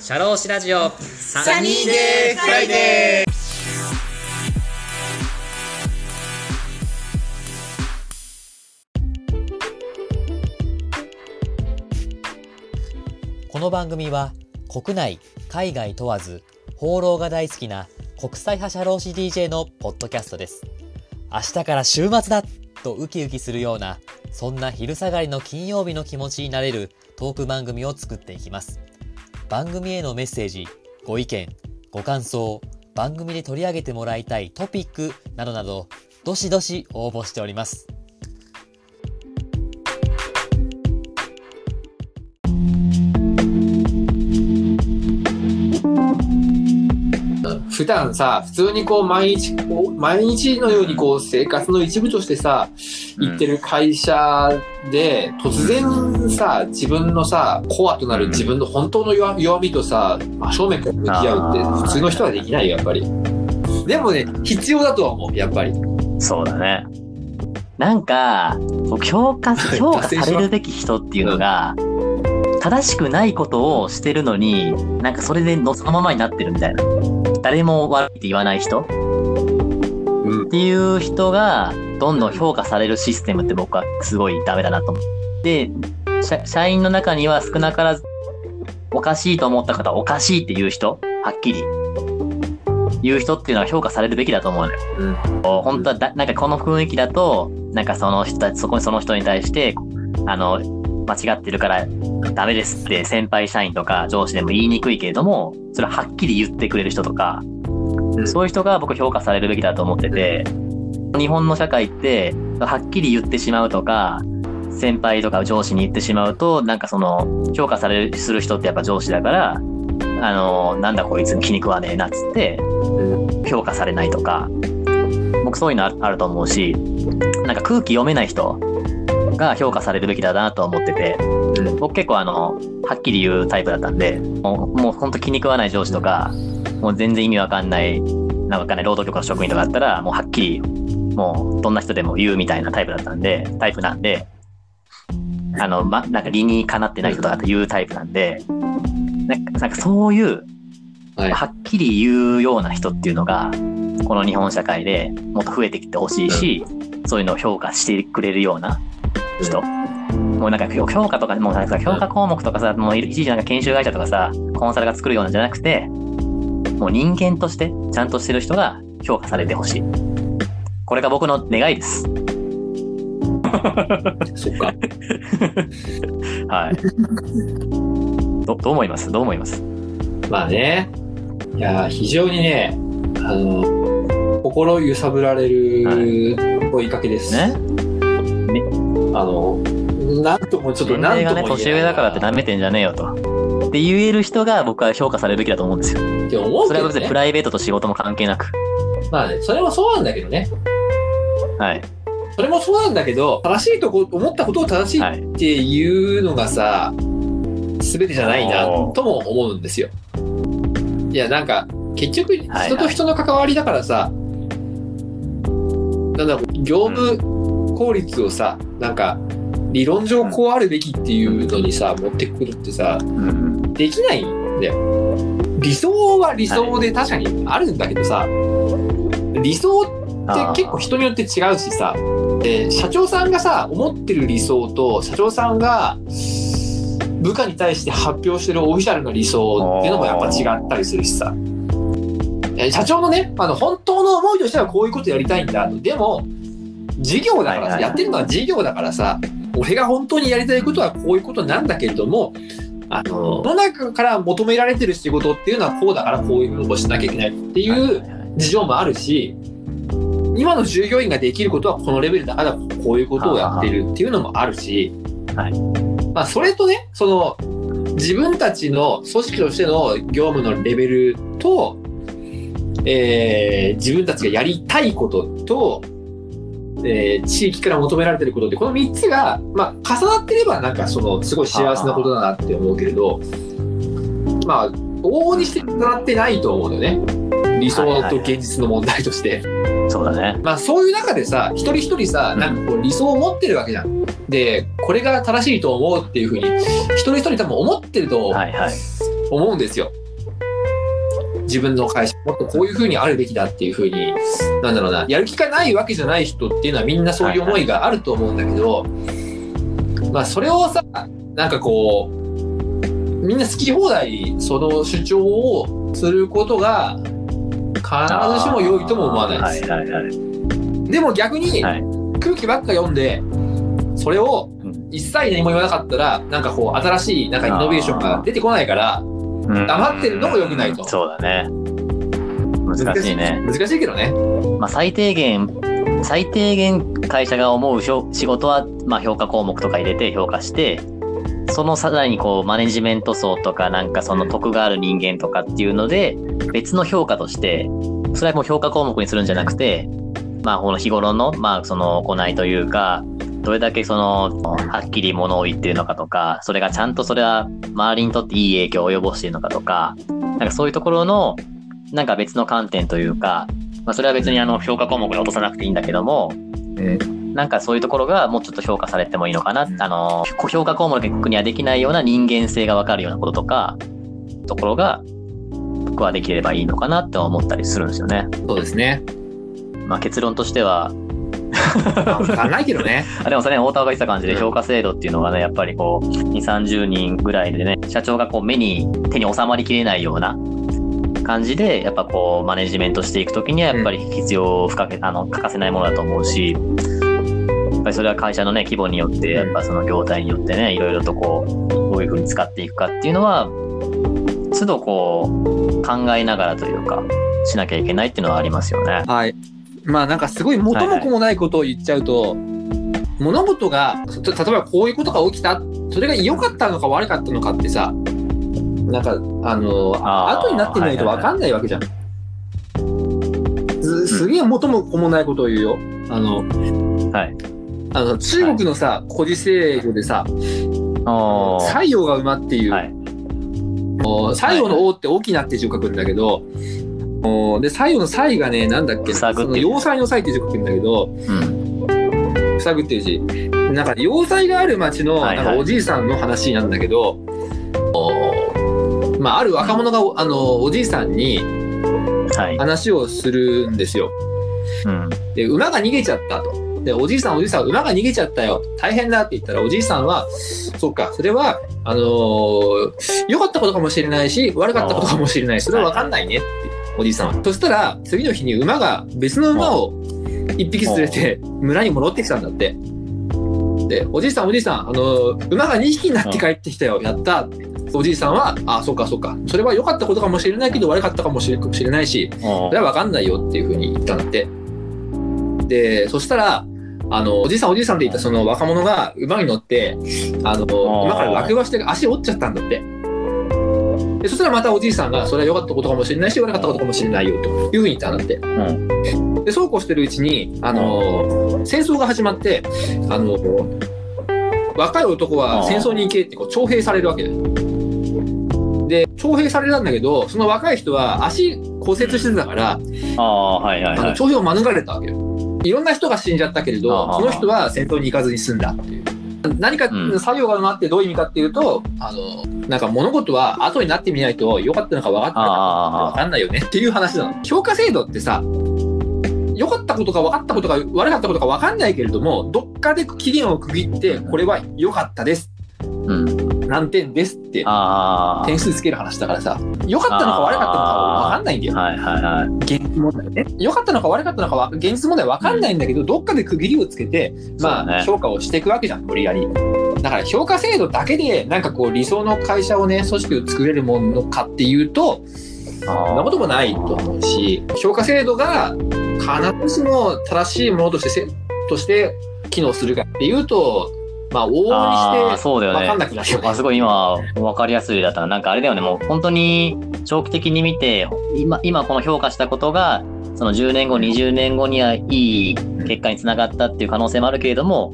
シャローシラジオ。サニーデーフライデー。この番組は国内海外問わず放浪が大好きな国際派社労士 DJ のポッドキャストです。明日から週末だとウキウキするようなそんな昼下がりの金曜日の気持ちになれるトーク番組を作っていきます。番組へのメッセージご意見ご感想番組で取り上げてもらいたいトピックなどなどどしどし応募しております。普段さ、普通にこう毎日、こう毎日のようにこう生活の一部としてさ、行ってる会社で、突然さ、自分のさ、コアとなる自分の本当の弱弱みとさ、真正面から向き合うって普通の人はできないよ、やっぱり。でもね、必要だとは思う、やっぱり。そうだね。なんか、僕評価、評価されるべき人っていうのが、正しくないことをしてるのに、なんかそれでのそのままになってるみたいな。誰も悪いって言わない人？うんっていう人が、どんどん評価されるシステムって僕はすごいダメだなと思う。で、社社員の中には少なからず、おかしいと思った方はおかしいっていう人、はっきり言う人っていうのは評価されるべきだと思うのよ。うん。本当はだ、なんかこの雰囲気だと、なんかその人たち、そこにその人に対して、あの、間違ってるからダメですって先輩社員とか上司でも言いにくいけれども、それははっきり言ってくれる人とか、うん。そういう人が僕評価されるべきだと思ってて、日本の社会って、はっきり言ってしまうとか、先輩とか上司に言ってしまうと、なんかその、評価される、する人ってやっぱ上司だから、あの、なんだこいつ気に食わねえなっつって、評価されないとか、僕そういうのああると思うし、なんか空気読めない人が評価されるべきだなと思ってて、うん。僕結構あの、はっきり言うタイプだったんで、もうもうほんと気に食わない上司とか、もう全然意味わかんない、なんかわかんない労働局の職員とかだったら、もうはっきり、もうどんな人でも言うみたいなタイプだったんで、タイプなんで、あの、ま、なんか理にかなってない人とかって言うタイプなんで、なんかなんかそういう、はい。はっきり言うような人っていうのが、この日本社会でもっと増えてきてほしいし、そういうのを評価してくれるような人。もうなんか評評価とか、もうなんか評価項目とかさ、もう一時なんか研修会社とかさ、コンサルが作るようなんじゃなくて、もう人間としてちゃんとしてる人が評価されてほしい。これが僕の願いです。そっか。はい。ど、どう思います？どう思います？まあね。いやー、非常にね、あの、心揺さぶられる問いかけです。ねあの、なんともちょっと年齢がね、年上だからって舐めてんじゃねえよと。って言える人が僕は評価されるべきだと思うんですよ。って思うけどねそれは別にプ。ライベートと仕事も関係なく。まあね、それもそうなんだけどね。はい。それもそうなんだけど、正しいとこ、思ったことを正しいはい。っていうのがさ、すべてじゃないなとも思うんですよ。いや、なんか、結局、はい人と人の関わりだからさ、なんだろう、業務効率をさ、なんか、理論上こうあるべきっていうのにさ、持ってくるってさ、うん。できないんだよ。理想は理想で確かにあるんだけどさ、理想って結構人によって違うしさ、で社長さんがさ、思ってる理想と、社長さんが部下に対して発表してるオフィシャルの理想っていうのもやっぱ違ったりするしさ。え社長のね、あの、本当の思いとしてはこういうことやりたいんだと。でも、事業だからさ、やってるのは事業だからさ、俺が本当にやりたいことはこういうことなんだけれども、あの、世の中から求められてる仕事っていうのはこうだからこういうのをしなきゃいけないっていう事情もあるし、今の従業員ができることはこのレベルだからこういうことをやってるっていうのもあるし、はい。まあそれとね、その自分たちの組織としての業務のレベルと、えー自分たちがやりたいことと、えー地域から求められてることってこの3つが、まあ、重なってればなんかそのすごい幸せなことだなって思うけれどまあ往々にして重なってないと思うのよね理想と現実の問題として。そうだね。まあそういう中でさ、一人一人さ、なんかこう理想を持ってるわけじゃん。で、これが正しいと思うっていうふうに、一人一人多分思ってるとはいはい。思うんですよ。自分の会社、もっとこういう風にあるべきだっていう風に、なんだろうな、やる気がないわけじゃない人っていうのはみんなそういう思いがあると思うんだけど、まあそれをさ、なんかこう、みんな好き放題その主張をすることが必ずしも良いとも思わないです。はいはいはい。でも逆にはい空気ばっか読んで、それをうん一切何も言わなかったら、なんかこう新しいなんかイノベーションが出てこないから、うん黙ってるのも良くないとそうだね。難しいね。難しいけどね。まあ、最低限、最低限会社が思う仕事は、まあ、評価項目とか入れて評価して、そのさらにこう、マネジメント層とか、なんかその得がある人間とかっていうので、別の評価として、それはもう評価項目にするんじゃなくて、まあ、この日頃の、まあ、その行いというか、どれだけその、はっきり物を言ってるのかとか、それがちゃんとそれは周りにとっていい影響を及ぼしているのかとか、なんかそういうところの、なんか別の観点というか、まあ、それは別にあの評価項目に落とさなくていいんだけども、なんかそういうところがもうちょっと評価されてもいいのかな。あの、評価項目にはできないような人間性がわかるようなこととか、ところが、僕はできればいいのかなって思ったりするんですよね。そうですね。まあ結論としては、まあわかんないけどね。あでもそれね、大田が言ってた感じでうん評価制度っていうのがね、やっぱりこう、2、30人ぐらいでね、社長がこう目に、手に収まりきれないような感じで、やっぱこう、マネジメントしていくときには、やっぱり必要不可欠、あの、欠かせないものだと思うし、やっぱりそれは会社のね、規模によって、やっぱその業態によってね、いろいろとこう、どういうふうに使っていくかっていうのは、都度こう、考えながらというか、しなきゃいけないっていうのはありますよね。はい。まあなんかすごい元も子もないことを言っちゃうと、物事が、た例えばこういうことが起きた、それが良かったのか悪かったのかってさ、なんか、あの、あー後になってみないと分かんないわけじゃん。すすげえ元も子もないことを言うよ。あの、はい。あの中国のさ、古事成語でさ、西洋が馬っていう、はい。お西洋の王って大きなって字を書くんだけど、おで、西洋の西がね、なんだっけその要塞の塞って字を書くんだけど、うん。塞ぐっていう字。なんか、要塞がある町の、はいはいなんかおじいさんの話なんだけど、おまあ、ある若者が、あの、おじいさんにはい。話をするんですよ。うん。で、馬が逃げちゃったと。で、おじいさん、おじいさん、馬が逃げちゃったよ。大変だって言ったら、おじいさんは、そっか、それは、あのー良かったことかもしれないし、悪かったことかもしれないし、それは分かんないねって、おじいさんは。そしたら、次の日に馬が、別の馬を一匹連れて、村に戻ってきたんだって。で、おじいさん、おじいさん、あのー馬が2匹になって帰ってきたよ。やったって。おじいさんは、あ、そうか、そうか。それは良かったことかもしれないけど、悪かったかもしれないし、おそれは分かんないよっていうふうに言ったんだって。で、そしたら、あの、おじいさんおじいさんって言ったその若者が馬に乗って、あの、ー馬から落馬して足折っちゃったんだって。で、そしたらまたおじいさんが、それは良かったことかもしれないし、悪かったことかもしれないよというふうに言ったんだって。うん。で、そうこうしてるうちに、あの、戦争が始まって、あの、若い男は戦争に行けってこう徴兵されるわけだよ。で、徴兵されたんだけど、その若い人は足骨折してたから。徴兵を免れたわけよ。いろんな人が死んじゃったけれど、その人は戦闘に行かずに済んだっていう。何かうん作業が回ってどういう意味かっていうと、あの、なんか物事は後になってみないと良かったのか分かったのかあ分かんないよねっていう話なの。評価制度ってさ、良かったことか分かったことか悪かったことか分かんないけれども、どっかで期限を区切って、これは良かったです。うん。何点ですってあ点数つける話だからさ、良かったのか悪かったのか分かんないんだよあ。。はいはいはい。現実問題ね。良かったのか悪かったのかは、現実問題わかんないんだけど、どっかで区切りをつけて、まあ、ね評価をしていくわけじゃん、無理やり。だから評価制度だけで、なんかこう理想の会社をね、組織を作れるものかっていうと、そんなこともないと思うし、評価制度が必ずしも正しいものとしてせ、として機能するかっていうと、まあ、往々にして、そうだよね。わかんなくなるよねあすごい今、わかりやすいだったな。なんかあれだよね、もう本当に長期的に見て、今、今この評価したことが、その10年後、20年後にはいい結果につながったっていう可能性もあるけれども、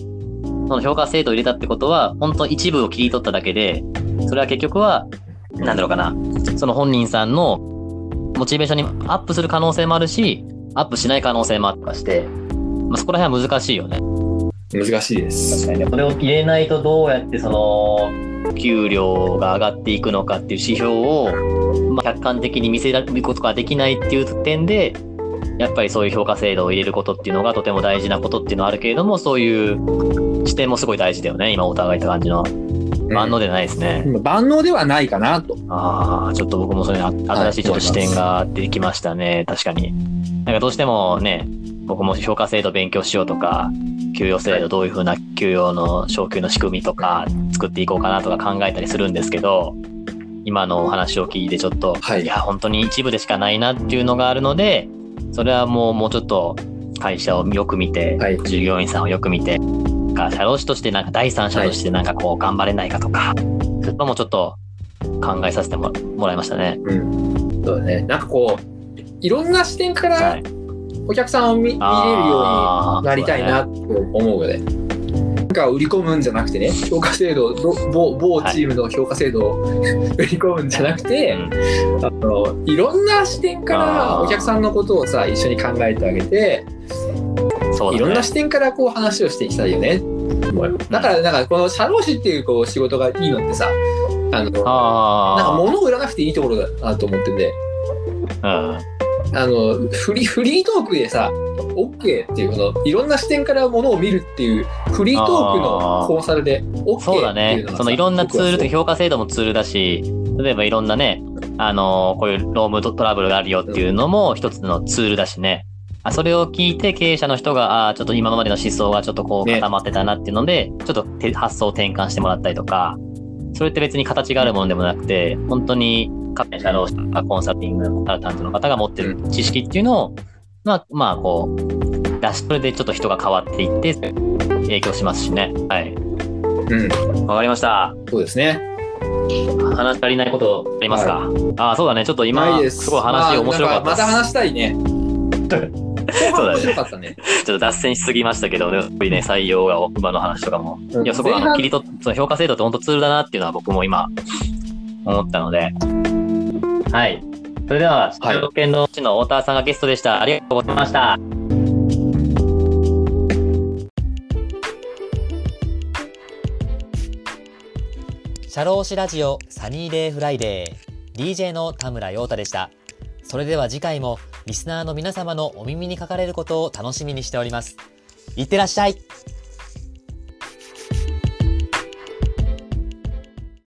その評価制度を入れたってことは、本当一部を切り取っただけで、それは結局は、なんだろうかな、その本人さんのモチベーションにアップする可能性もあるし、アップしない可能性もあったりして、まあ、そこら辺は難しいよね。難しいです。確かにね。それを入れないとどうやってその、給料が上がっていくのかっていう指標を、まあ、客観的に見せることができないっていう点で、やっぱりそういう評価制度を入れることっていうのがとても大事なことっていうのはあるけれども、そういう視点もすごい大事だよね。今、お互い言った感じの。万能でないですね。万能ではないかなと。ああ、ちょっと僕もそれ、新しいちょっと視点が出てきましたね。確かに。なんかどうしてもね、僕も評価制度勉強しようとか、給与制度どういうふうな給与の昇給の仕組みとか作っていこうかなとか考えたりするんですけど、今のお話を聞いてちょっと、はいいや、本当に一部でしかないなっていうのがあるので、それはもうもうちょっと会社をよく見て、はい従業員さんをよく見て、社労士としてなんか第三者としてなんかこう頑張れないかとか、そういうのもちょっと考えさせてももらいましたね。うん。そうだね。なんかこう、いろんな視点かはらい。お客さんを見見れるようになりたいなと思うよね。なんか売り込むんじゃなくてね、評価制度、ど某某チームの評価制度を 売り込むんじゃなくて、うん。あのいろんな視点からお客さんのことをさ一緒に考えてあげて、そうだね。いろんな。視点からこう話をしていきたいよね。だからなんかこの社労士っていうこう仕事がいいのってさ、あのなんかあ物を売らなくていいところだなと思ってて、あ、あのフリーフリートークでさ、OK っていうこのいろんな視点から物を見るっていうフリートークのコンサルで OK そうだね。そのいろんなツールと評価制度もツールだし、例えばいろんなね、あのーこういうロームトラブルがあるよっていうのも一つのツールだしね。あそれを聞いて経営者の人が、あちょっと今までの思想がちょっとこうね。固まってたなっていうので、ちょっとて発想を転換してもらったりとか、それって別に形があるものでもなくて、本当に各社労士とかコンサルティングのコンサルタントの方が持ってる知識っていうのを、まあ、まあ、こう、出し、それでちょっと人が変わっていって、影響しますしね。はい。うん、わかりました。そうですね。話足りないことありますか、ああ、そうだね。ちょっと今、すすごい話面白かった。また話したいね。後半面白かったね。ちょっと脱線しすぎましたけど、やっぱりね、採用が奥歯の話とかも。うんいや、そこは前半はっきりと、その評価制度って本当ツールだなっていうのは僕も今、思ったので。はい。それでは、はい証券のうちの太田さんがゲストでした。ありがとうございました。社労士ラジオサニーデイフライデー DJ の田村陽太でした。それでは次回もリスナーの皆様のお耳にかかれることを楽しみにしております。いってらっしゃい